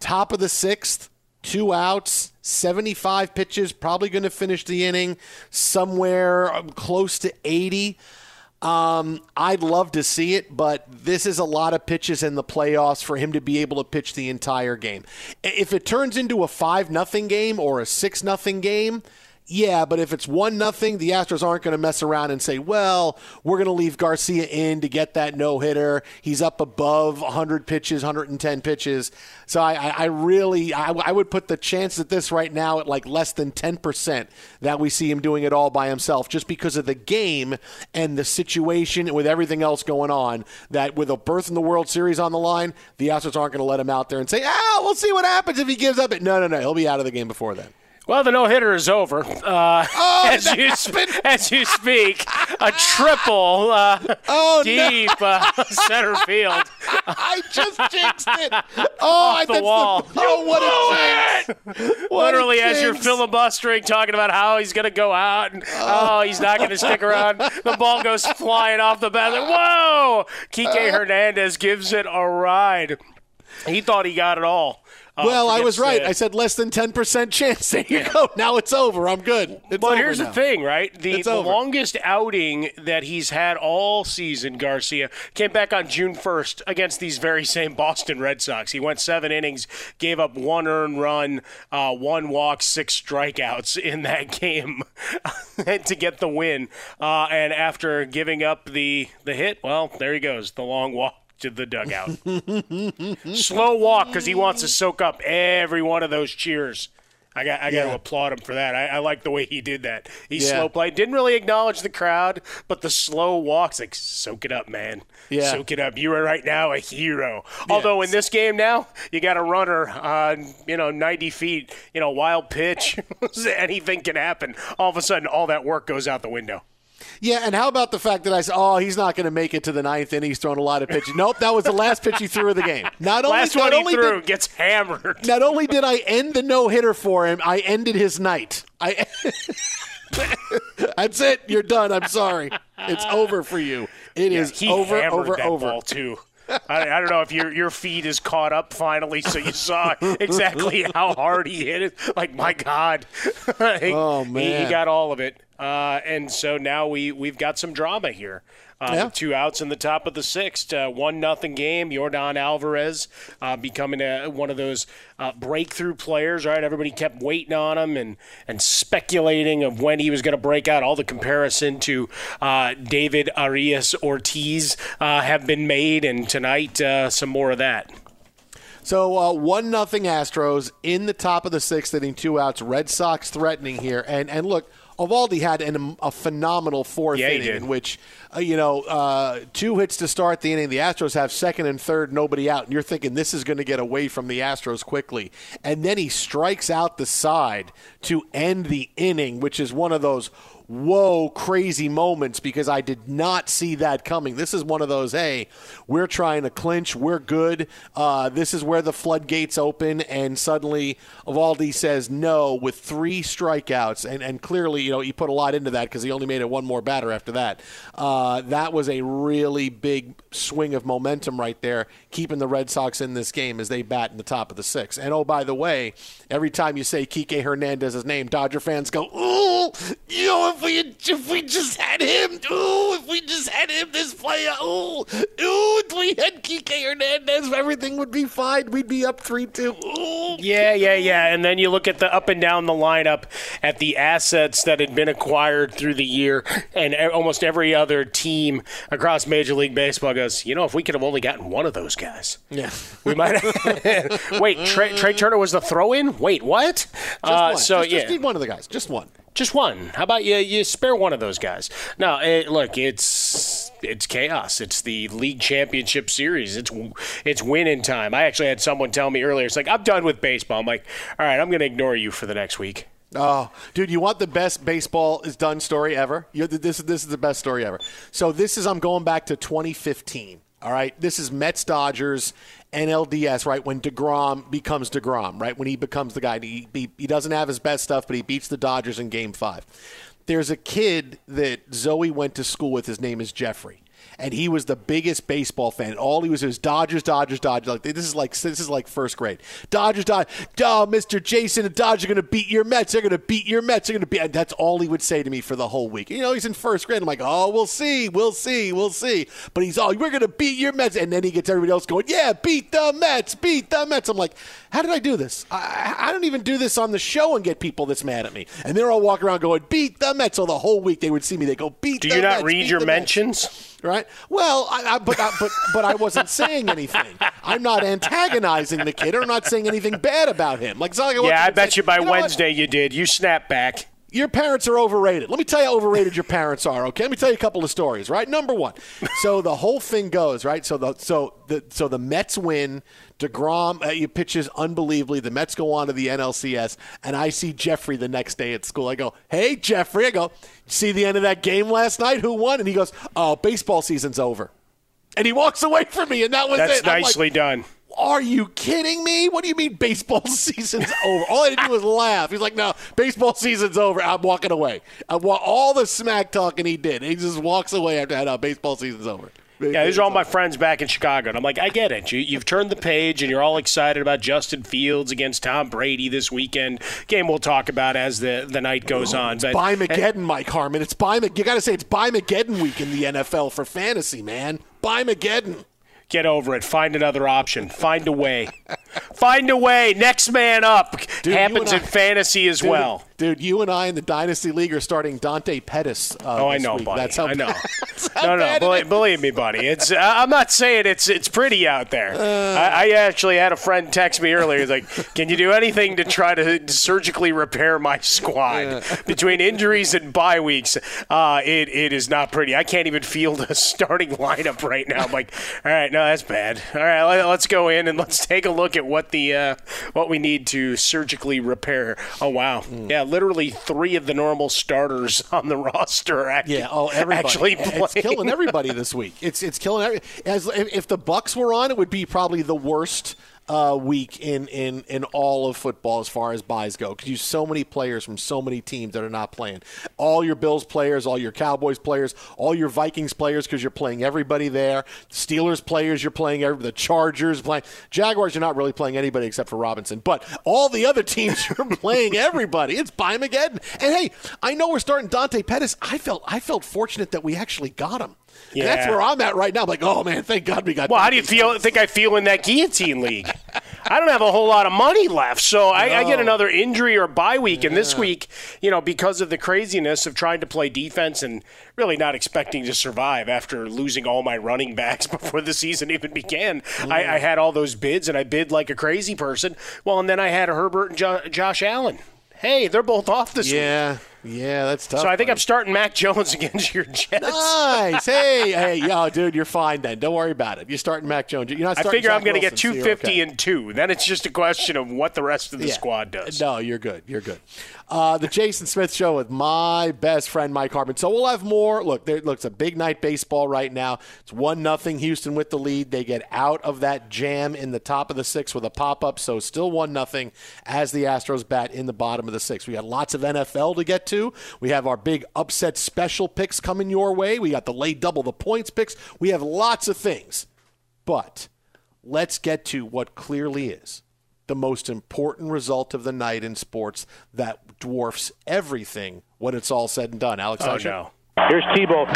top of the sixth, two outs, 75 pitches, probably going to finish the inning somewhere um, close to 80. Um, I'd love to see it, but this is a lot of pitches in the playoffs for him to be able to pitch the entire game. If it turns into a 5 nothing game or a 6 nothing game, yeah, but if it's one nothing, the Astros aren't going to mess around and say, "Well, we're going to leave Garcia in to get that no hitter. He's up above 100 pitches, 110 pitches." So I, I really, I, I, would put the chance at this right now at like less than 10 percent that we see him doing it all by himself, just because of the game and the situation with everything else going on. That with a berth in the World Series on the line, the Astros aren't going to let him out there and say, "Ah, we'll see what happens if he gives up." It no, no, no, he'll be out of the game before then. Well, the no hitter is over. Uh, oh, as, you, as you speak, a triple uh, oh, deep no. uh, center field. I just jinxed it. Oh, Off the wall. The, oh, what a jinx! What Literally, a as you're filibustering, talking about how he's going to go out and oh, he's not going to stick around. The ball goes flying off the bat. Whoa! Kike Hernandez gives it a ride. He thought he got it all. Uh, well, I was right. I said less than 10% chance. There you yeah. go. Now it's over. I'm good. It's but here's now. the thing, right? The, the longest outing that he's had all season, Garcia, came back on June 1st against these very same Boston Red Sox. He went seven innings, gave up one earned run, uh, one walk, six strikeouts in that game to get the win. Uh, and after giving up the, the hit, well, there he goes, the long walk to the dugout. Slow walk because he wants to soak up every one of those cheers. I got I got to applaud him for that. I, I like the way he did that. He yeah. slow played, didn't really acknowledge the crowd, but the slow walks like soak it up, man. Yeah. soak it up. You are right now a hero. Yeah. Although in this game now, you got a runner on you know 90 feet, you know wild pitch, anything can happen. All of a sudden, all that work goes out the window. Yeah, and how about the fact that I said, "Oh, he's not going to make it to the ninth inning. He's throwing a lot of pitches." Nope, that was the last pitch he threw of the game. Not only, Last not one he only threw did, gets hammered. not only did I end the no hitter for him, I ended his night. I. That's it. You're done. I'm sorry. It's over for you. It is he over, over, that over. ball too. I, I don't know if your your feed is caught up finally, so you saw exactly how hard he hit it. Like my God, He- Oh, he, man. he got all of it. Uh, and so now we we've got some drama here. Uh, Yeah. Two outs in the top of the sixth, uh, one nothing game. Yordan Alvarez uh, becoming a, one of those uh, breakthrough players. Right, everybody kept waiting on him and and speculating of when he was going to break out. All the comparison to uh, David Arias Ortiz uh, have been made, and tonight uh, some more of that. So uh, one nothing Astros in the top of the sixth inning, two outs. Red Sox threatening here, and and look, Eovaldi had an, a phenomenal fourth Yeah, inning in which uh, you know uh, two hits to start the inning. The Astros have second and third, nobody out, and you're thinking this is going to get away from the Astros quickly, and then he strikes out the side to end the inning, which is one of those whoa crazy moments because I did not see that coming. This is one of those, hey, we're trying to clinch, we're good. Uh, this is where the floodgates open, and suddenly Eovaldi says no with three strikeouts, and and clearly, you know, he put a lot into that because he only made it one more batter after that. Uh, that was a really big swing of momentum right there, keeping the Red Sox in this game as they bat in the top of the six. And oh, by the way, every time you say Kike Hernandez's name, Dodger fans go, ooh, you know, if we if we just had him, ooh, if we just had him, this player, ooh, ooh, if we had Kike Hernandez, everything would be fine. We'd be up three two. Ooh. Yeah, yeah, yeah. And then you look at the up and down the lineup at the assets that had been acquired through the year, and almost every other team across Major League Baseball goes, you know, if we could have only gotten one of those guys, Yeah. we might have. Wait, Trey, Trea Turner was the throw in? Wait, what? Just Uh, one. so, just, yeah. just need one of the guys. Just one. Just one. How about you? You spare one of those guys. No, it, look, it's it's chaos. It's the league championship series. It's it's winning time. I actually had someone tell me earlier. It's like I'm done with baseball. I'm like, all right, I'm going to ignore you for the next week. Oh, dude, you want the best baseball is done story ever? you this this is the best story ever. So this is I'm going back to 2015. All right, this is Mets Dodgers NLDS. Right when Degrom becomes Degrom. Right when he becomes the guy. He, he he doesn't have his best stuff, but he beats the Dodgers in Game Five. There's a kid that Zoe went to school with. His name is Jeffrey. And he was the biggest baseball fan. All he was was Dodgers, Dodgers, Dodgers. Like this is like this is like first grade. Dodgers, Dodgers. Oh, Mr. Jason, the Dodgers are going to beat your Mets. They're going to beat your Mets. They're going to beat. And that's all he would say to me for the whole week. You know, he's in first grade. I'm like, oh, we'll see, we'll see, we'll see. But he's all, we're going to beat your Mets. And then he gets everybody else going, yeah, beat the Mets, beat the Mets. I'm like, how did I do this? I, I don't even do this on the show and get people this mad at me. And they're all walking around going, beat the Mets. So the whole week they would see me. They go, beat. Do you not Mets, read your mentions? Mets." Right? Well, I, I, but, I, but but I wasn't saying anything. I'm not antagonizing the kid, or I'm not saying anything bad about him. Like, it's not like I Yeah, I bet you by know what? Wednesday you did. You snap back. Your parents are overrated. Let me tell you how overrated your parents are. Okay, let me tell you a couple of stories. Right, number one. So the whole thing goes right. So the so the so the Mets win. Degrom uh, he pitches unbelievably. The Mets go on to the NLCS, and I see Jeffrey the next day at school. I go, "Hey, Jeffrey!" I go, "See the end of that game last night? Who won?" And he goes, "Oh, baseball season's over." And he walks away from me, and that was That's it. Like, nicely done. Are you kidding me? What do you mean baseball season's over? All I had to do was laugh. He's like, no, baseball season's over. I'm walking away. I wa- all the smack talking he did. He just walks away after that. No, uh, baseball season's over. Yeah, these are all my friends back in Chicago. And I'm like, I get it. You, you've turned the page and you're all excited about Justin Fields against Tom Brady this weekend. Game we'll talk about as the, the night goes on. But By Mageddon, Mike Harmon. It's by You got to say it's by Mageddon week in the NFL for fantasy, man. By Mageddon. Get over it. Find another option. Find a way. Find a way. Next man up Dude, happens and in fantasy as Dude, well. Dude, you and I in the Dynasty League are starting Dante Pettis. Uh, Oh, I know, week. buddy. That's how I know. No, no, believe, believe me, buddy. It's I- I'm not saying it's it's pretty out there. Uh. I, I actually had a friend text me earlier. He's like, "Can you do anything to try to surgically repair my squad between injuries and bye weeks? Uh, it it is not pretty. I can't even field a starting lineup right now. I'm like, all right, no, that's bad. All right, let, us go in and let's take a look at what the uh, what we need to surgically repair. Oh wow, Hmm. yeah, literally three of the normal starters on the roster are actually, Yeah. Oh, everybody. actually It's killing everybody this week. It's it's killing every. As if the Bucks were on, it would be probably the worst uh, week in, in in all of football as far as byes go because you so many players from so many teams that are not playing. All your Bills players, all your Cowboys players, all your Vikings players because you're playing everybody there. Steelers players, you're playing every, the Chargers playing. Jaguars, you're not really playing anybody except for Robinson, but all the other teams you're playing everybody. It's Again. And hey, I know we're starting Dante Pettis. I felt I felt fortunate that we actually got him. And that's where I'm at right now. I'm like, oh man, thank God we got. Well, how do you feel? Think I feel in that guillotine league? I don't have a whole lot of money left, so I, I get another injury or bye week. And this week, you know, because of the craziness of trying to play defense and really not expecting to survive after losing all my running backs before the season even began, I, I had all those bids and I bid like a crazy person. Well, and then I had Herbert and jo- Josh Allen. Hey, they're both off this week. Yeah, that's tough. So I think buddy. I'm starting Mac Jones against your Jets. Nice. Hey, hey, yo, dude, you're fine then. Don't worry about it. You're starting Mac Jones. You're not I figure I'm going to get Wilson, so 250 okay. and two. Then it's just a question of what the rest of the Yeah. squad does. No, you're good. You're good. Uh, the Jason Smith Show with my best friend Mike Harmon. So we'll have more. Look, there looks a big night baseball right now. It's one nothing Houston with the lead. They get out of that jam in the top of the sixth with a pop up. So still one nothing as the Astros bat in the bottom of the sixth. We got lots of NFL to get to. We have our big upset special picks coming your way. We got the lay double the points picks. We have lots of things. But let's get to what clearly is the most important result of the night in sports that dwarfs everything when it's all said and done. Alex Oh, Usher? no. Here's Tebow.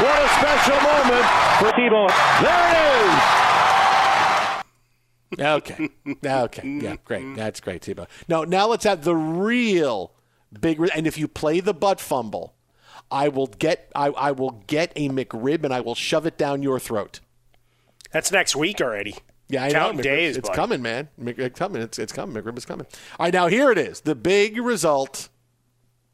What a special moment for Tebow. There it is. Okay. Okay. Yeah, great. That's great, Tebow. No, now let's have the real big. Re- and if you play the butt fumble, I will get. I, I will get a McRib and I will shove it down your throat. That's next week already. Yeah, I Counting know. McRib- days, it's buddy. coming, man. It's coming. It's, it's coming. McRib is coming. All right, now here it is. The big result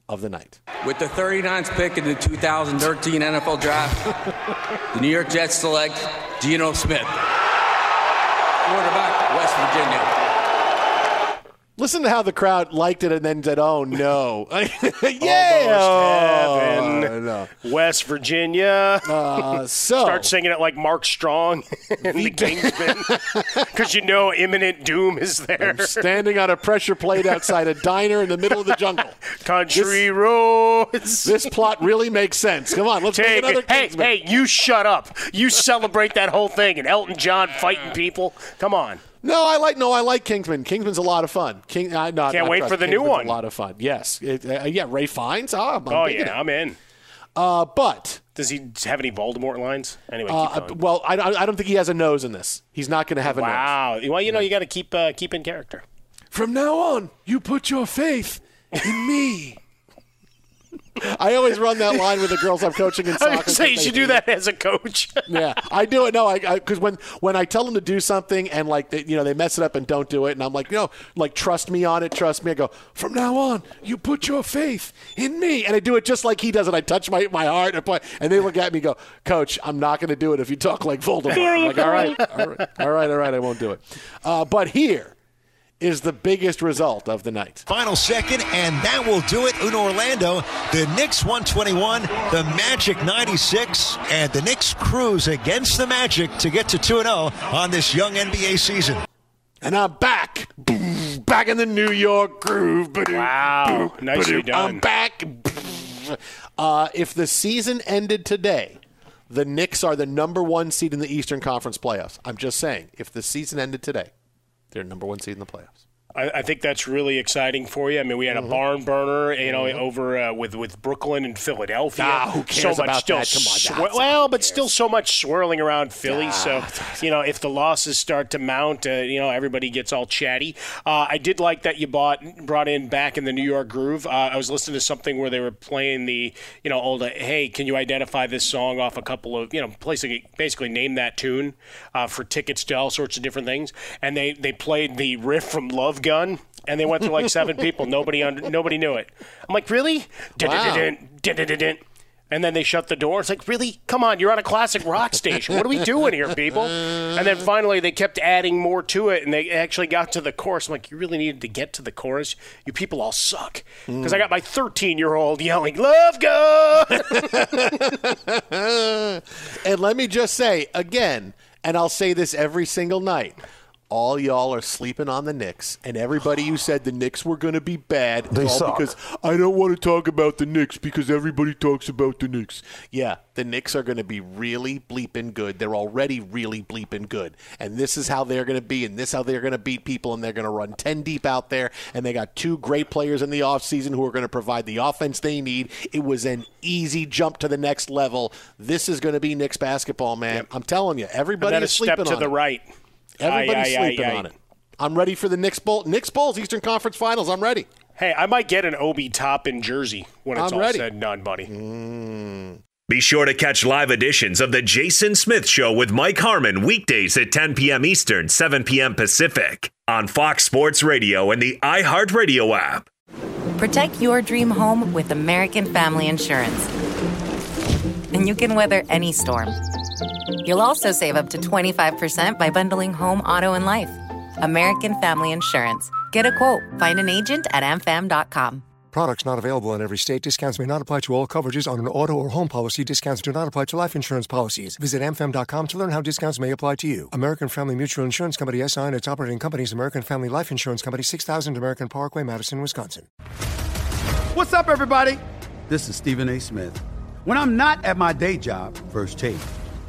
of the night. With the 39th pick in the 2013 NFL Draft, the New York Jets select Geno Smith, quarterback, West Virginia. Listen to how the crowd liked it and then said, "Oh no, yeah, heaven. No. West Virginia. Uh, so Start singing it like Mark Strong in the Kingsman. Because you know imminent doom is there. I'm standing on a pressure plate outside a diner in the middle of the jungle. Country roads. This plot really makes sense. Come on, let's make Take another it. Hey, Kingsman. hey, you shut up. You celebrate that whole thing and Elton John fighting people. Come on. No, I like no, I like Kingsman. Kingsman's a lot of fun. King, uh, no, Can't not wait for the new one. A lot of fun. Yes, It- uh, yeah. Ralph Fiennes. Oh, I'm oh, yeah. I'm in. Uh, but Does he have any Voldemort lines? Anyway, uh, going. well, I, I I don't think he has a nose in this. He's not going to have a nose. Wow. Well, you know, you got to keep uh, keep in character. From now on, you put your faith in me. I always run that line with the girls I'm coaching in soccer. gonna say you should do that as a coach. yeah, I do it. No, I because when when I tell them to do something and like they, you know they mess it up and don't do it, and I'm like, you know, like trust me on it, trust me. I go from now on, you put your faith in me, and I do it just like he does it. I touch my my heart and, point, and they look at me, and go, Coach, I'm not going to do it if you talk like Voldemort. Like, all right, all right, all right, all right, I won't do it. Uh, but here is the biggest result of the night. Final second, and that will do it in Orlando. The Knicks 121, the Magic 96, and the Knicks cruise against the Magic to get to 2 0 on this young NBA season. And I'm back. Back in the New York groove. Ba-doom, Wow. Nicely ba-doom. I'm back. Uh, if the season ended today, the Knicks are the number one seed in the Eastern Conference playoffs. I'm just saying, if the season ended today, they're number one seed in the playoffs. I, I think that's really exciting for you. I mean, we had a barn burner, you know, over uh, with with Brooklyn and Philadelphia. Ah, who cares so much about that? Come on, swi- that's- well, but still so much swirling around Philly. so you know, if the losses start to mount, uh, you know, everybody gets all chatty. Uh, I did like that you bought brought in back in the New York groove. Uh, I was listening to something where they were playing the you know old uh, hey, can you identify this song off a couple of you know basically basically name that tune uh, for tickets to all sorts of different things, and they they played the riff from Love Gun. And they went through like seven people. Nobody under, nobody knew it. I'm like, really? And then they shut the door. It's like, really? Come on, you're on a classic rock station. What are we doing here, people? And then finally they kept adding more to it and they actually got to the chorus. I'm like, you really needed to get to the chorus? You people all suck. Mm. Because I got my 13 year old yelling, Love God! and let me just say again, and I'll say this every single night. All y'all are sleeping on the Knicks, and everybody who said the Knicks were going to be bad, They it's all suck. because I don't want to talk about the Knicks because everybody talks about the Knicks. Yeah, the Knicks are going to be really bleeping good. They're already really bleeping good, and this is how they're going to be, and this is how they're going to beat people, and they're going to run ten deep out there, and they got two great players in the offseason who are going to provide the offense they need. It was an easy jump to the next level. This is going to be Knicks basketball, man. I'm telling you, everybody And then a is sleeping step to on the it. right. Everybody's Aye, aye, sleeping aye, on it. I'm ready for the Knicks Bowl, Knicks Bulls Eastern Conference Finals. I'm ready. Hey, I might get an Obi Toppin jersey when it's I'm all ready. said and done, buddy. Mm. Be sure to catch live editions of The Jason Smith Show with Mike Harmon weekdays at 10 p.m. Eastern, 7 p.m. Pacific on Fox Sports Radio and the iHeartRadio app. Protect your dream home with American Family Insurance. And you can weather any storm. You'll also save up to 25% by bundling home, auto, and life. American Family Insurance. Get a quote. Find an agent at amfam.com. Products not available in every state. Discounts may not apply to all coverages on an auto or home policy. Discounts do not apply to life insurance policies. Visit amfam.com to learn how discounts may apply to you. American Family Mutual Insurance Company SI and its operating companies American Family Life Insurance Company 6000 American Parkway, Madison, Wisconsin. What's up, everybody? This is Stephen A. Smith. When I'm not at my day job, First Take,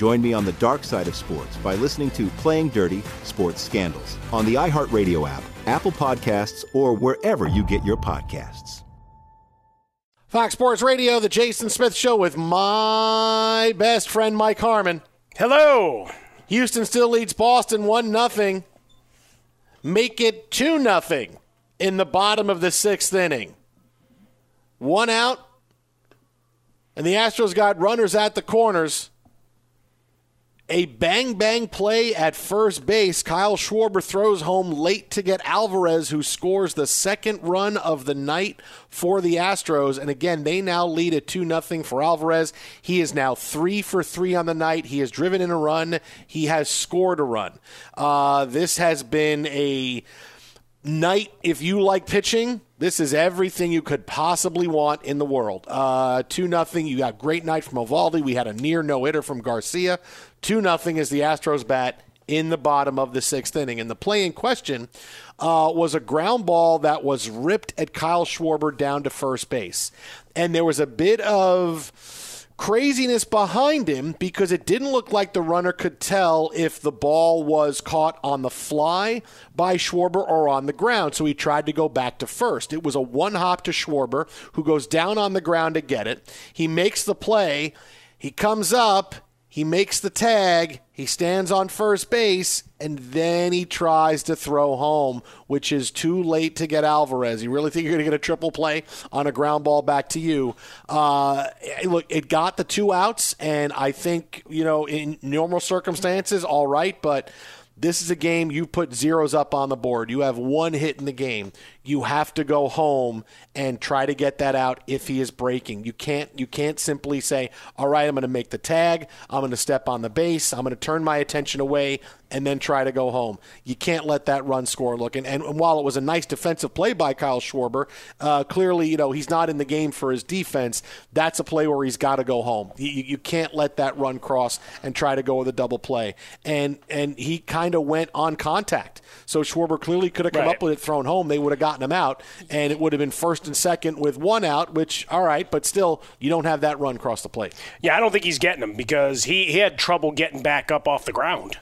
Join me on the dark side of sports by listening to Playing Dirty Sports Scandals on the iHeartRadio app, Apple Podcasts, or wherever you get your podcasts. Fox Sports Radio, the Jason Smith Show with my best friend Mike Harmon. Hello. Houston still leads Boston 1 nothing. Make it 2 nothing in the bottom of the sixth inning. One out, and the Astros got runners at the corners. A bang bang play at first base. Kyle Schwarber throws home late to get Alvarez, who scores the second run of the night for the Astros. And again, they now lead at 2 0 for Alvarez. He is now 3 for 3 on the night. He has driven in a run, he has scored a run. Uh, this has been a night if you like pitching, this is everything you could possibly want in the world. Uh, two nothing. You got great night from Eovaldi. We had a near no hitter from Garcia. Two nothing is the Astros bat in the bottom of the sixth inning. And the play in question uh, was a ground ball that was ripped at Kyle Schwarber down to first base, and there was a bit of craziness behind him because it didn't look like the runner could tell if the ball was caught on the fly by Schwarber or on the ground. So he tried to go back to first. It was a one hop to Schwarber, who goes down on the ground to get it. He makes the play. He comes up. He makes the tag. He stands on first base, and then he tries to throw home, which is too late to get Alvarez. You really think you're going to get a triple play on a ground ball back to you? Uh, look, it got the two outs, and I think, you know, in normal circumstances, all right, but. This is a game you put zeros up on the board. You have one hit in the game. You have to go home and try to get that out if he is breaking. You can't you can't simply say, "All right, I'm going to make the tag. I'm going to step on the base. I'm going to turn my attention away and then try to go home." You can't let that run score look. And, and while it was a nice defensive play by Kyle Schwarber, uh, clearly you know he's not in the game for his defense. That's a play where he's got to go home. You, you can't let that run cross and try to go with a double play. And and he kind of went on contact. So Schwarber clearly could have come Right. up with it thrown home. They would have gotten him out, and it would have been first and second with one out. Which all right, but still you don't have that run across the plate. Yeah, I don't think he's getting them because he, he had trouble getting back up off the ground.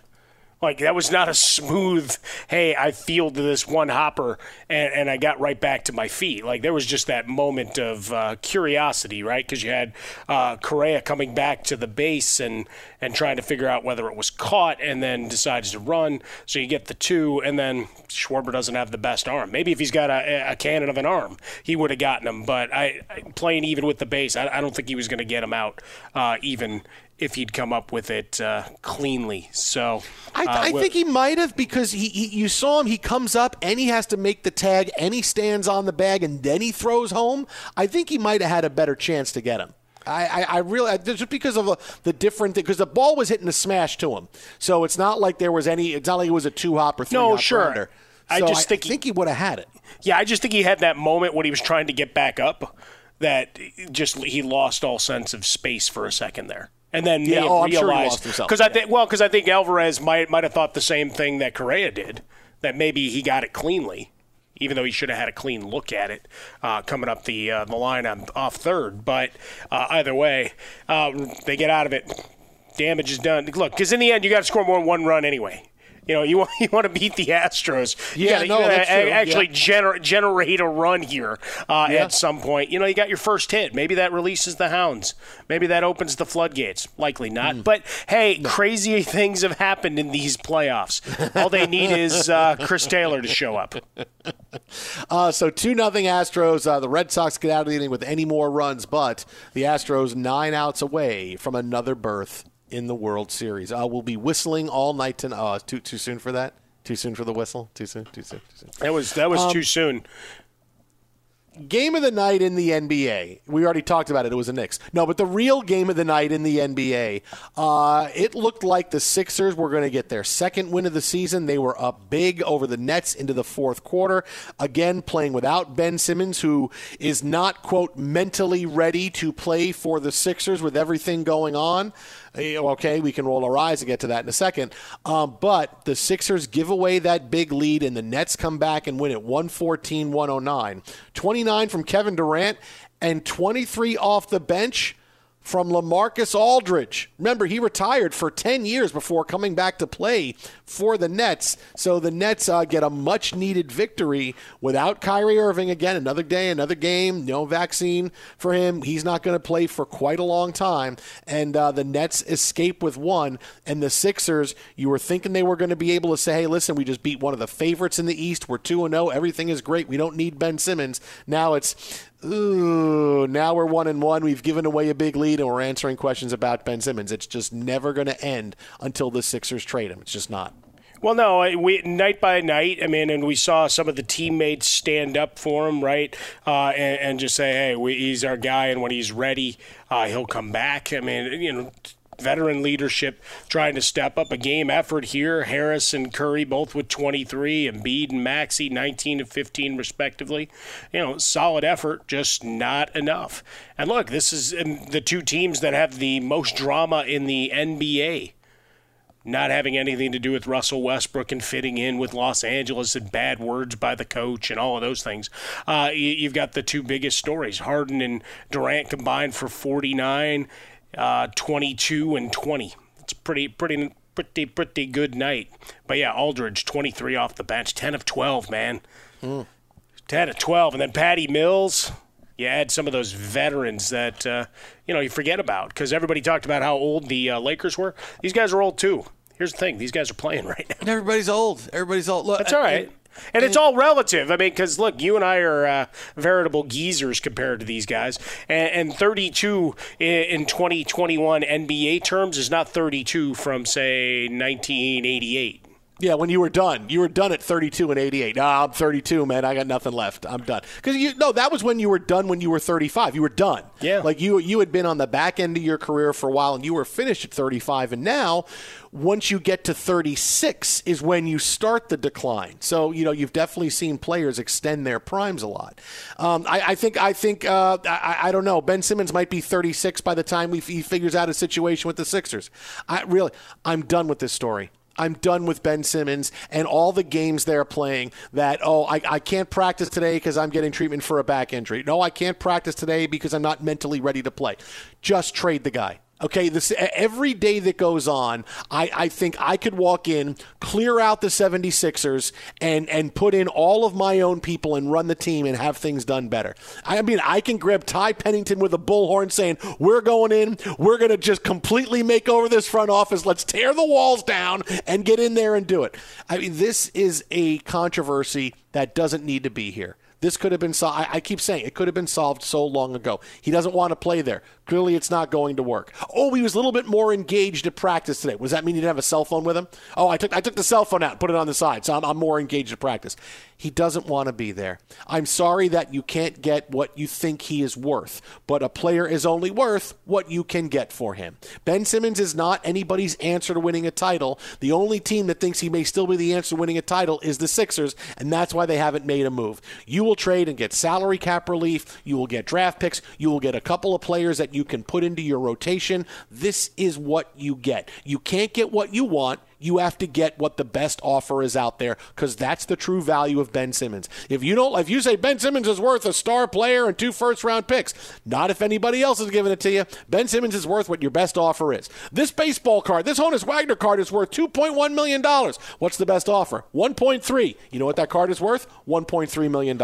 Like that was not a smooth. Hey, I fielded this one hopper and, and I got right back to my feet. Like there was just that moment of uh, curiosity, right? Because you had uh, Correa coming back to the base and and trying to figure out whether it was caught, and then decides to run. So you get the two, and then Schwarber doesn't have the best arm. Maybe if he's got a, a cannon of an arm, he would have gotten him. But I, playing even with the base, I, I don't think he was going to get him out uh, even if he'd come up with it uh, cleanly. So I, uh, I think he might have because he, he you saw him. He comes up and he has to make the tag and he stands on the bag and then he throws home. I think he might have had a better chance to get him. I, I, I really just because of uh the different because the ball was hitting a smash to him, so it's not like there was any. It's not like it was a two hop or three No, hop sure. grounder. I So just think he- think he would have had it. Yeah, I just think he had that moment when he was trying to get back up that just he lost all sense of space for a second there. And then Yeah, oh, I'm sure he realized lost himself. because I think well because I think Alvarez might might have thought the same thing that Correa did that maybe he got it cleanly, even though he should have had a clean look at it uh, coming up the uh, the line on off third. But uh, either way, uh, they get out of it. Damage is done. Look, because in the end, you got to score more than one run anyway. You know, you want you want to beat the Astros. You Yeah, gotta, no, you gotta that's true. actually Yeah. gener- generate a run here uh, Yeah. at some point. You know, you got your first hit. Maybe that releases the hounds. Maybe that opens the floodgates. Likely not. Hmm. But hey, crazy things have happened in these playoffs. All they need is uh, Chris Taylor to show up. Uh, so two nothing Astros. Uh, the Red Sox get out of the inning with any more runs, but the Astros nine outs away from another berth in the World Series. Uh, we'll be whistling all night tonight. Oh, too too soon for that. Too soon for the whistle. Too soon. Too soon. Too soon. That was that was Um, too soon. Game of the night in the NBA. We already talked about it. It was the Knicks. No, but the real game of the night in the NBA. Uh, it looked like the Sixers were going to get their second win of the season. They were up big over the Nets into the fourth quarter. Again, playing without Ben Simmons, who is not, quote, mentally ready to play for the Sixers with everything going on. Eh, Okay, we can roll our eyes and get to that in a second. Um, but the Sixers give away that big lead, and the Nets come back and win it 114 109. 29 from Kevin Durant and 23 off the bench from Lamarcus Aldridge. Remember, he retired for 10 years before coming back to play for the Nets. So the Nets uh, get a much needed victory without Kyrie Irving again. Another day, another game, no vaccine for him. He's not going to play for quite a long time. And uh, the Nets escape with one. And the Sixers, you were thinking they were going to be able to say, hey, listen, we just beat one of the favorites in the East. We're 2 0. Everything is great. We don't need Ben Simmons. Now it's Ooh, now we're one and one. We've given away a big lead, and we're answering questions about Ben Simmons. It's just never going to end until the Sixers trade him. It's just not. Well, no, we night by night. I mean, and we saw some of the teammates stand up for him, right, uh, and, and just say, "Hey, we, he's our guy, and when he's ready, uh, he'll come back." I mean, you know, veteran leadership trying to step up a game effort here. Harris and Curry both with 23, and Embiid and Maxey 19 and 15 respectively. You know, solid effort, just not enough. And look, this is the two teams that have the most drama in the NBA not having anything to do with Russell Westbrook and fitting in with Los Angeles and bad words by the coach and all of those things. Uh, you, have got the two biggest stories Harden and Durant combined for 49, uh, 22, and 20. It's pretty, pretty, pretty, pretty good night. But yeah, Aldridge, 23 off the bench, 10 of 12, man. Mm. 10 of 12. And then Patty Mills you add some of those veterans that uh, you know you forget about because everybody talked about how old the uh, Lakers were. These guys are old too. Here's the thing: these guys are playing right now. Everybody's old. Everybody's old. Look, that's all right. And, and it's all relative. I mean, because look, you and I are uh, veritable geezers compared to these guys. And, and 32 in 2021 NBA terms is not 32 from, say, 1988. Yeah, when you were done, you were done at 32 and 88. Nah, I'm 32, man. I got nothing left. I'm done. Because you no, that was when you were done. When you were 35, you were done. Yeah, like you you had been on the back end of your career for a while, and you were finished at 35. And now, once you get to 36, is when you start the decline. So you know you've definitely seen players extend their primes a lot. Um, I, I, think I think uh, I, I, don't know. Ben Simmons might be 36 by the time we, he figures out a situation with the Sixers. I really, I'm done with this story. I'm done with Ben Simmons and all the games they're playing that, oh, I, I can't practice today because I'm getting treatment for a back injury. No, I can't practice today because I'm not mentally ready to play. Just trade the guy. Okay, this every day that goes on, I, I think I could walk in, clear out the 76ers, and and put in all of my own people and run the team and have things done better. I mean, I can grab Ty Pennington with a bullhorn saying, We're going in, we're gonna just completely make over this front office. Let's tear the walls down and get in there and do it. I mean, this is a controversy that doesn't need to be here. This could have been solved. I, I keep saying it could have been solved so long ago. He doesn't want to play there. Clearly, it's not going to work. Oh, he was a little bit more engaged at practice today. Does that mean he didn't have a cell phone with him? Oh, I took I took the cell phone out, and put it on the side, so I'm, I'm more engaged at practice. He doesn't want to be there. I'm sorry that you can't get what you think he is worth, but a player is only worth what you can get for him. Ben Simmons is not anybody's answer to winning a title. The only team that thinks he may still be the answer to winning a title is the Sixers, and that's why they haven't made a move. You will trade and get salary cap relief. You will get draft picks. You will get a couple of players that you can put into your rotation. This is what you get. You can't get what you want you have to get what the best offer is out there because that's the true value of Ben Simmons. If you don't, if you say Ben Simmons is worth a star player and two first round picks, not if anybody else is giving it to you. Ben Simmons is worth what your best offer is. This baseball card, this Honus Wagner card is worth $2.1 million. What's the best offer? 1.3. You know what that card is worth? $1.3 million.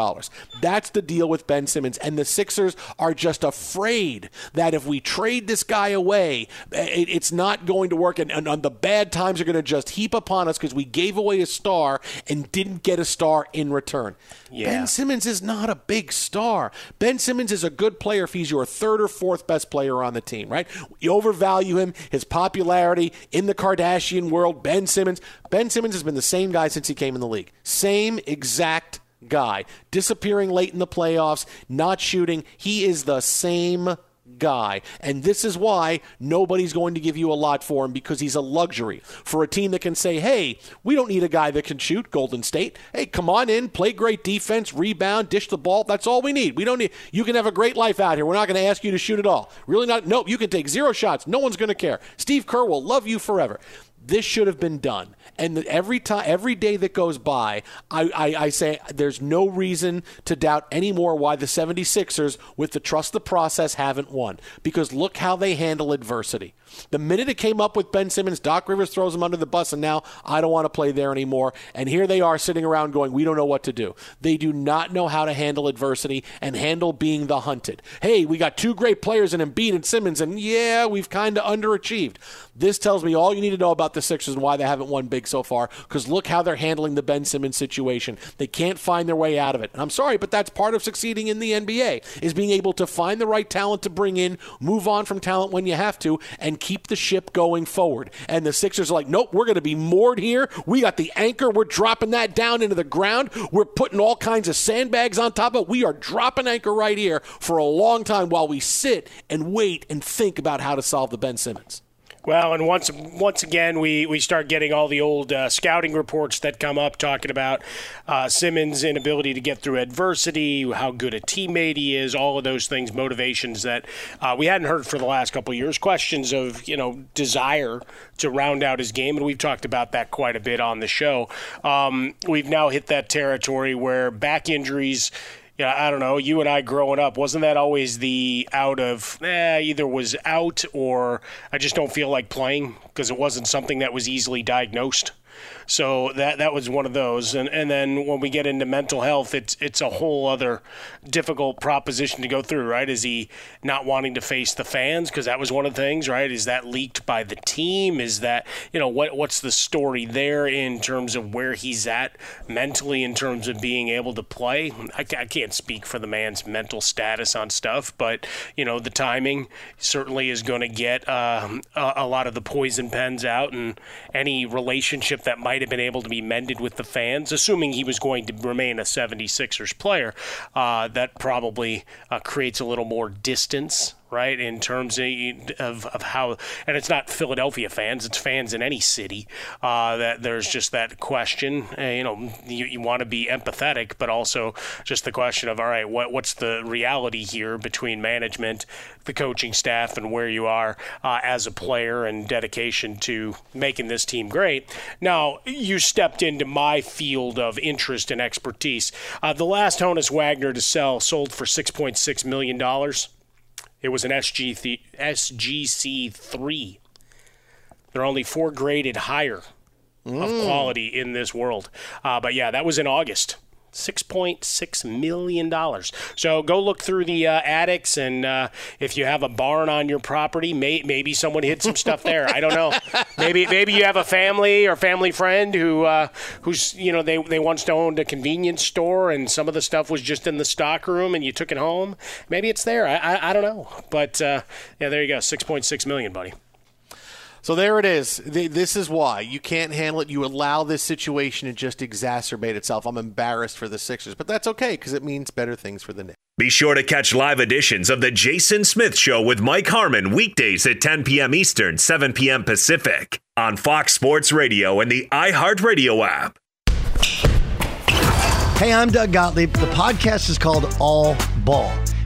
That's the deal with Ben Simmons. And the Sixers are just afraid that if we trade this guy away, it's not going to work and, and the bad times are going to just heap upon us because we gave away a star and didn't get a star in return. Yeah. Ben Simmons is not a big star. Ben Simmons is a good player if he's your third or fourth best player on the team, right? You overvalue him, his popularity in the Kardashian world. Ben Simmons. Ben Simmons has been the same guy since he came in the league. Same exact guy. Disappearing late in the playoffs, not shooting. He is the same guy. And this is why nobody's going to give you a lot for him because he's a luxury for a team that can say, hey, we don't need a guy that can shoot, Golden State. Hey, come on in, play great defense, rebound, dish the ball. That's all we need. We don't need, you can have a great life out here. We're not going to ask you to shoot at all. Really not, nope, you can take zero shots. No one's going to care. Steve Kerr will love you forever this should have been done. And every time, every day that goes by, I, I, I, say there's no reason to doubt anymore why the 76ers, with the trust the process, haven't won. Because look how they handle adversity. The minute it came up with Ben Simmons, Doc Rivers throws him under the bus, and now I don't want to play there anymore. And here they are sitting around going, we don't know what to do. They do not know how to handle adversity and handle being the hunted. Hey, we got two great players in Embiid and Simmons, and yeah, we've kind of underachieved. This tells me all you need to know about the Sixers and why they haven't won big so far, because look how they're handling the Ben Simmons situation. They can't find their way out of it. And I'm sorry, but that's part of succeeding in the NBA, is being able to find the right talent to bring in, move on from talent when you have to, and keep the ship going forward. And the Sixers are like, nope, we're going to be moored here. We got the anchor. We're dropping that down into the ground. We're putting all kinds of sandbags on top of it. We are dropping anchor right here for a long time while we sit and wait and think about how to solve the Ben Simmons. Well, and once once again, we, we start getting all the old uh, scouting reports that come up talking about uh, Simmons' inability to get through adversity, how good a teammate he is, all of those things, motivations that uh, we hadn't heard for the last couple years. Questions of you know desire to round out his game, and we've talked about that quite a bit on the show. Um, we've now hit that territory where back injuries yeah, I don't know. You and I growing up, wasn't that always the out of eh, either was out or I just don't feel like playing because it wasn't something that was easily diagnosed. So that that was one of those. And and then when we get into mental health, it's it's a whole other difficult proposition to go through, right? Is he not wanting to face the fans because that was one of the things, right? Is that leaked by the team? Is that you know what what's the story there in terms of where he's at mentally in terms of being able to play? I, I can't speak for the man's mental status on stuff, but you know the timing certainly is going to get um, a, a lot of the poison pens out, and any relationship that might have been able to be mended with the fans, assuming he was going to remain a 76ers player. Uh, that probably uh, creates a little more distance right? In terms of, of how, and it's not Philadelphia fans, it's fans in any city. Uh, that there's just that question. Uh, you know, you, you want to be empathetic, but also just the question of, all right, what what's the reality here between management, the coaching staff, and where you are uh, as a player and dedication to making this team great. Now, you stepped into my field of interest and expertise. Uh, the last Honus Wagner to sell sold for $6.6 million. It was an SG th- SGC3. They're only four graded higher mm. of quality in this world. Uh, but yeah, that was in August. $6.6 million. So go look through the uh, attics, and uh, if you have a barn on your property, may, maybe someone hid some stuff there. I don't know. Maybe maybe you have a family or family friend who uh, who's you know they they once owned a convenience store, and some of the stuff was just in the stock room, and you took it home. Maybe it's there. I I, I don't know. But uh, yeah, there you go. 6.6 million, buddy. So there it is. This is why you can't handle it. You allow this situation to just exacerbate itself. I'm embarrassed for the Sixers, but that's okay because it means better things for the Knicks. Be sure to catch live editions of The Jason Smith Show with Mike Harmon weekdays at 10 p.m. Eastern, 7 p.m. Pacific on Fox Sports Radio and the iHeartRadio app. Hey, I'm Doug Gottlieb. The podcast is called All Ball.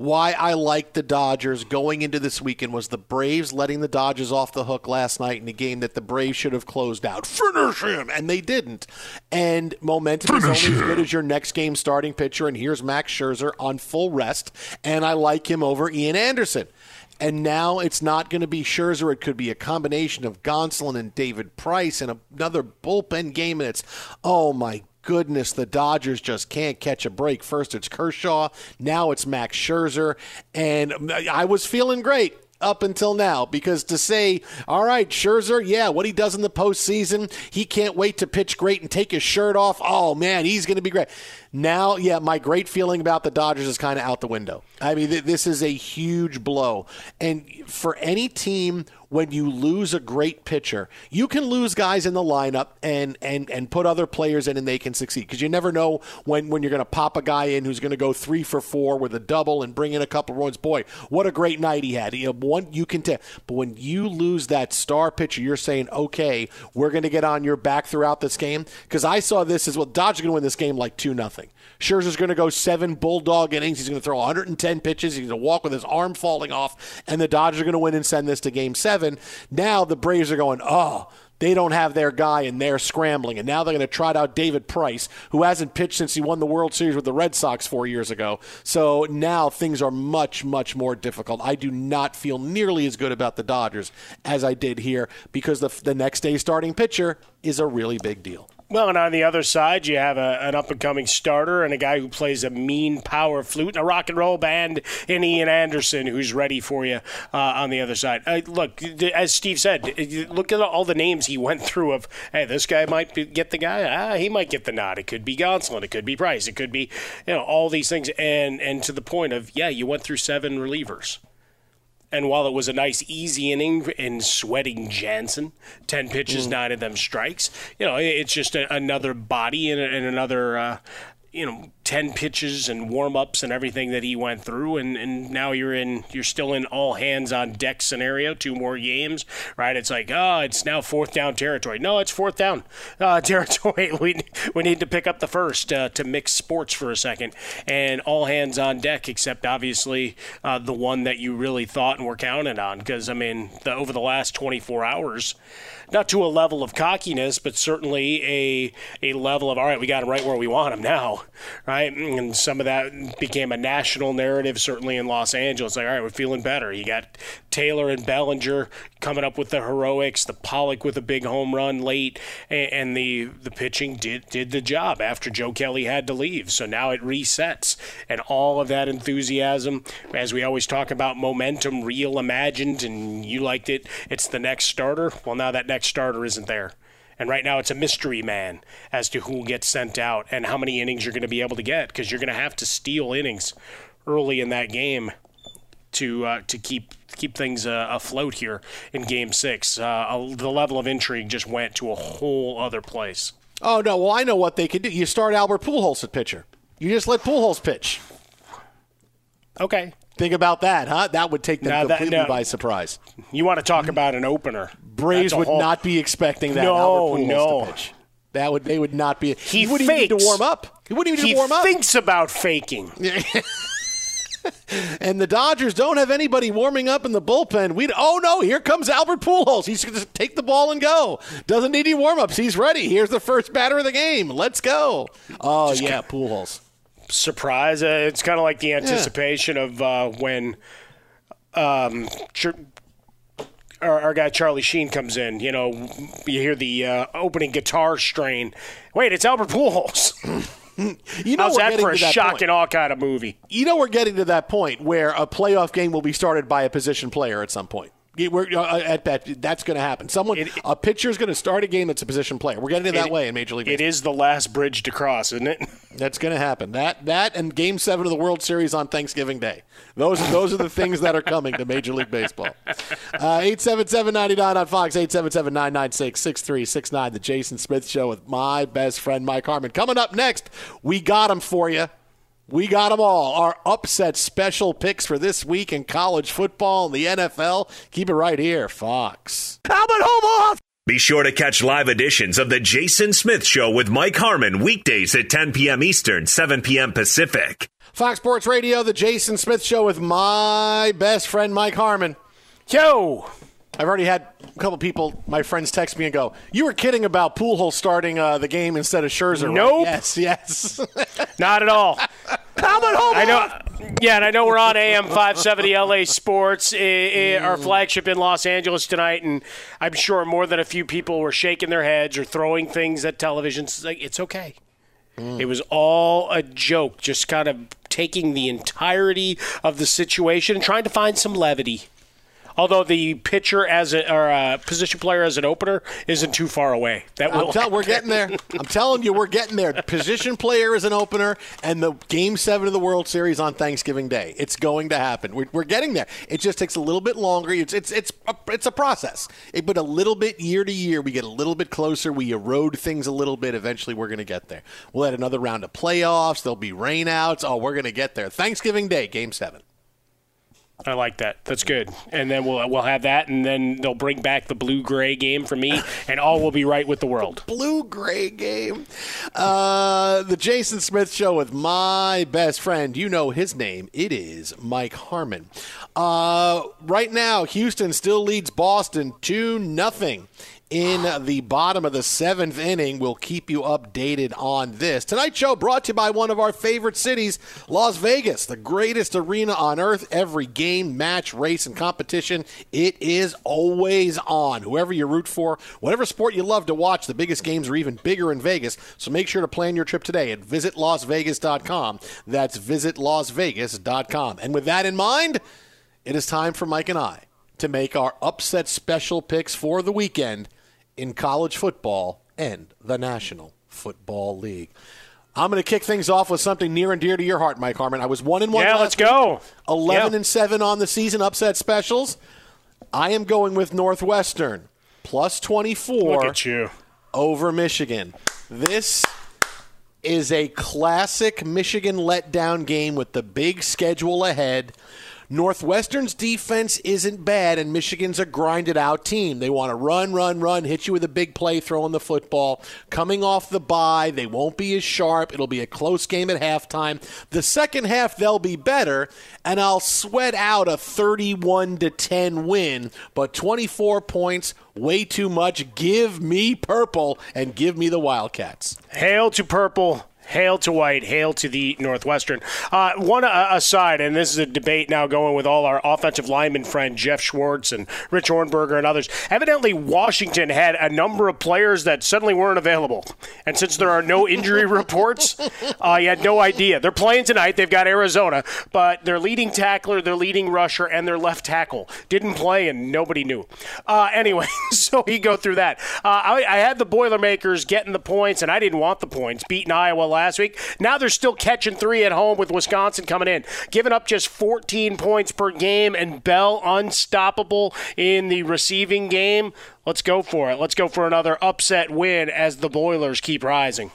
why I liked the Dodgers going into this weekend was the Braves letting the Dodgers off the hook last night in a game that the Braves should have closed out. Finish him! And they didn't. And momentum Finish is only him. as good as your next game starting pitcher. And here's Max Scherzer on full rest. And I like him over Ian Anderson. And now it's not going to be Scherzer. It could be a combination of Gonsolin and David Price and another bullpen game. And it's, oh my goodness, the Dodgers just can't catch a break. First it's Kershaw, now it's Max Scherzer, and I was feeling great up until now because to say, all right, Scherzer, yeah, what he does in the postseason, he can't wait to pitch great and take his shirt off. Oh, man, he's going to be great. Now, yeah, my great feeling about the Dodgers is kind of out the window. I mean, th- this is a huge blow. And for any team when you lose a great pitcher. You can lose guys in the lineup and and and put other players in and they can succeed because you never know when when you're going to pop a guy in who's going to go three for four with a double and bring in a couple runs. Boy, what a great night he had. You know, one you can tell, but when you lose that star pitcher, you're saying, okay, we're going to get on your back throughout this game because I saw this as well. Dodgers going to win this game like two nothing. Scherzer's going to go seven bulldog innings. He's going to throw 110 pitches. He's going to walk with his arm falling off, and the Dodgers are going to win and send this to Game Seven. Now the Braves are going, oh, they don't have their guy and they're scrambling. And now they're going to trot out David Price, who hasn't pitched since he won the World Series with the Red Sox four years ago. So now things are much, much more difficult. I do not feel nearly as good about the Dodgers as I did here because the, the next day starting pitcher is a really big deal. Well, and on the other side, you have a, an up and coming starter and a guy who plays a mean power flute and a rock and roll band in Ian Anderson, who's ready for you uh, on the other side. Uh, look, as Steve said, look at all the names he went through of, hey, this guy might be, get the guy. Ah, he might get the nod. It could be Gonsolin. It could be Price. It could be, you know, all these things. And, and to the point of, yeah, you went through seven relievers. And while it was a nice, easy inning in sweating Jansen, 10 pitches, mm. nine of them strikes, you know, it's just a, another body and, and another, uh, you know, 10 pitches and warm ups and everything that he went through. And, and now you're in, you're still in all hands on deck scenario, two more games, right? It's like, oh, it's now fourth down territory. No, it's fourth down uh, territory. we, we need to pick up the first uh, to mix sports for a second. And all hands on deck, except obviously uh, the one that you really thought and were counted on. Because, I mean, the, over the last 24 hours, not to a level of cockiness, but certainly a a level of all right, we got him right where we want him now. go, right? And some of that became a national narrative, certainly in Los Angeles. Like, all right, we're feeling better. You got Taylor and Bellinger coming up with the heroics, the Pollock with a big home run late, and, the the pitching did did the job after Joe Kelly had to leave. So now it resets, and all of that enthusiasm, as we always talk about momentum reimagined, and you liked it. It's the next starter. Well, now that next starter isn't there. And right now, it's a mystery man as to who gets sent out and how many innings you're going to be able to get because you're going to have to steal innings early in that game to uh, to keep keep things uh, afloat here in Game Six. Uh, the level of intrigue just went to a whole other place. Oh no! Well, I know what they could do. You start Albert Pujols at pitcher. You just let Pujols pitch. Okay. Think about that, huh? That would take them Now that- completely no. by surprise. You want to talk about an opener? Braves would whole- not be expecting that No, no. pitch. That would they would not be. He wouldn't even need to warm up. He wouldn't even need to warm up. He thinks about faking. and the Dodgers don't have anybody warming up in the bullpen. We oh no, here comes Albert Pujols. He's going to take the ball and go. Doesn't need any warm ups. He's ready. Here's the first batter of the game. Let's go. Oh Just yeah, Pujols. Surprise. Uh, it's kind of like the anticipation of uh, when um, our, our guy Charlie Sheen comes in. You know, you hear the uh, opening guitar strain. Wait, it's Albert Pujols. You know How's we're that getting for a that shock point. and awe kind of movie? You know we're getting to that point where a playoff game will be started by a position player at some point. We're, uh, at that, that's going to happen. Someone, a pitcher is going to start a game that's a position player. We're getting to that It- way in Major League It Baseball. is the last bridge to cross, isn't it? That's going to happen. That that and Game Seven of the World Series on Thanksgiving Day. Those those are the things that are coming to Major League Baseball. Uh, Eight seven seven ninety nine on Fox. Eight seven seven nine nine six six three six nine. The Jason Smith Show with my best friend Mike Harmon. Coming up next, we got them for you. We got them all. Our upset special picks for this week in college football and the NFL. Keep it right here, Fox. Albert Homo. Be sure to catch live editions of The Jason Smith Show with Mike Harmon weekdays at 10 p.m. Eastern, 7 p.m. Pacific. Fox Sports Radio, the Jason Smith Show with my best friend Mike Harmon. Yo! I've already had a couple people, my friends, text me and go, "You were kidding about Pujols starting uh, the game instead of Scherzer." right?" Nope. Yes, yes. Not at all. I know. Yeah, and I know we're on AM 570 LA Sports, eh, eh, our flagship in Los Angeles tonight, and I'm sure more than a few people were shaking their heads or throwing things at televisions. It's like it's okay. It was all a joke, just kind of taking the entirety of the situation and trying to find some levity. Although the pitcher as a or a position player as an opener isn't too far away. That will tell- we're getting there. I'm telling you, we're getting there. Position player as an opener, and the Game Seven of the World Series on Thanksgiving Day. It's going to happen. We're, we're getting there. It just takes a little bit longer. It's it's it's a, it's a process. It, but a little bit year to year, we get a little bit closer. We erode things a little bit. Eventually, we're going to get there. We'll have another round of playoffs. There'll be rainouts. Oh, we're going to get there. Thanksgiving Day, Game Seven. I like that. That's good. And then we'll we'll have that, and then they'll bring back the blue gray game for me, and all will be right with the world. Blue gray game. Uh, the Jason Smith Show with my best friend. You know his name. It is Mike Harmon. Uh, right now, Houston still leads Boston 2 nothing. In the bottom of the seventh inning, we'll keep you updated on this. Tonight's show brought to you by one of our favorite cities, Las Vegas, the greatest arena on earth. Every game, match, race, and competition, it is always on. Whoever you root for, whatever sport you love to watch, the biggest games are even bigger in Vegas. So make sure to plan your trip today at visitlasvegas.com. That's visitlasvegas.com. And with that in mind, it is time for Mike and I to make our upset special picks for the weekend in college football and the National Football League. I'm going to kick things off with something near and dear to your heart, Mike Harmon. I was one and one. Yeah, let's go. Eleven Yeah. and seven on the season upset specials. I am going with Northwestern plus twenty four. Look at you. over Michigan. This is a classic Michigan letdown game with the big schedule ahead. Northwestern's defense isn't bad, and Michigan's a grinded out team. They want to run, run, run, hit you with a big play throwing the football. Coming off the bye, they won't be as sharp. It'll be a close game at halftime. The second half, they'll be better, and I'll sweat out a 31 to 10 win, but 24 points, way too much. Give me purple and give me the Wildcats. Hail to purple. Hail to White, hail to the Northwestern. Uh, one uh, aside, and this is a debate now going with all our offensive lineman friend Jeff Schwartz and Rich Hornberger and others. Evidently, Washington had a number of players that suddenly weren't available, and since there are no injury reports, uh, you had no idea. They're playing tonight. They've got Arizona, but their leading tackler, their leading rusher, and their left tackle didn't play, and nobody knew. Uh, anyway, so he go through that. Uh, I, I had the Boilermakers getting the points, and I didn't want the points, beating Iowa last week. Now they're still catching three at home with Wisconsin coming in, giving up just 14 points per game, and Bell unstoppable in the receiving game. Let's go for it. Let's go for another upset win as the Boilers keep rising.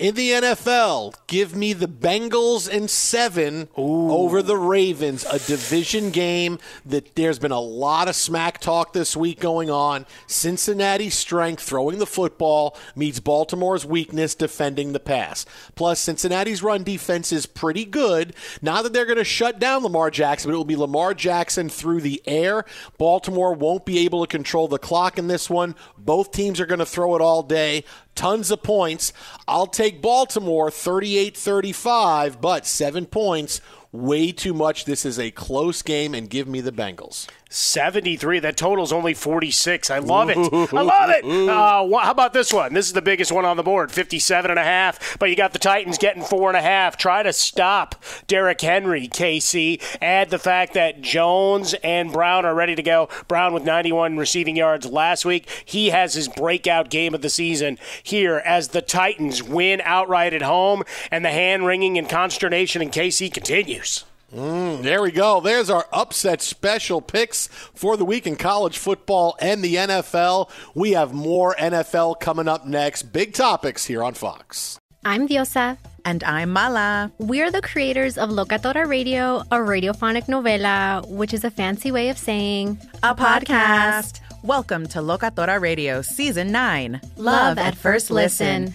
In the NFL, give me the Bengals and seven over the Ravens, a division game that there's been a lot of smack talk this week going on. Cincinnati's strength throwing the football meets Baltimore's weakness defending the pass. Plus, Cincinnati's run defense is pretty good. Not that they're going to shut down Lamar Jackson, but it will be Lamar Jackson through the air. Baltimore won't be able to control the clock in this one. Both teams are going to throw it all day tons of points. I'll take Baltimore 38 35, but seven points, way too much. This is a close game, and give me the Bengals. 73. That total's only 46. I love it. I love it. Uh, wh- how about this one? This is the biggest one on the board, 57 and a half. But you got the Titans getting four and a half. Try to stop Derrick Henry, KC. Add the fact that Jones and Brown are ready to go. Brown with 91 receiving yards last week. He has his breakout game of the season here as the Titans win outright at home, and the hand wringing and consternation in KC continues. Mm, there we go. There's our upset special picks for the week in college football and the NFL. We have more NFL coming up next. Big topics here on Fox. I'm Diosa. And I'm Mala. We're the creators of Locatora Radio, a radiophonic novela, which is a fancy way of saying a podcast. Welcome to Locatora Radio Season 9 Love at First Listen.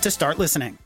to start listening.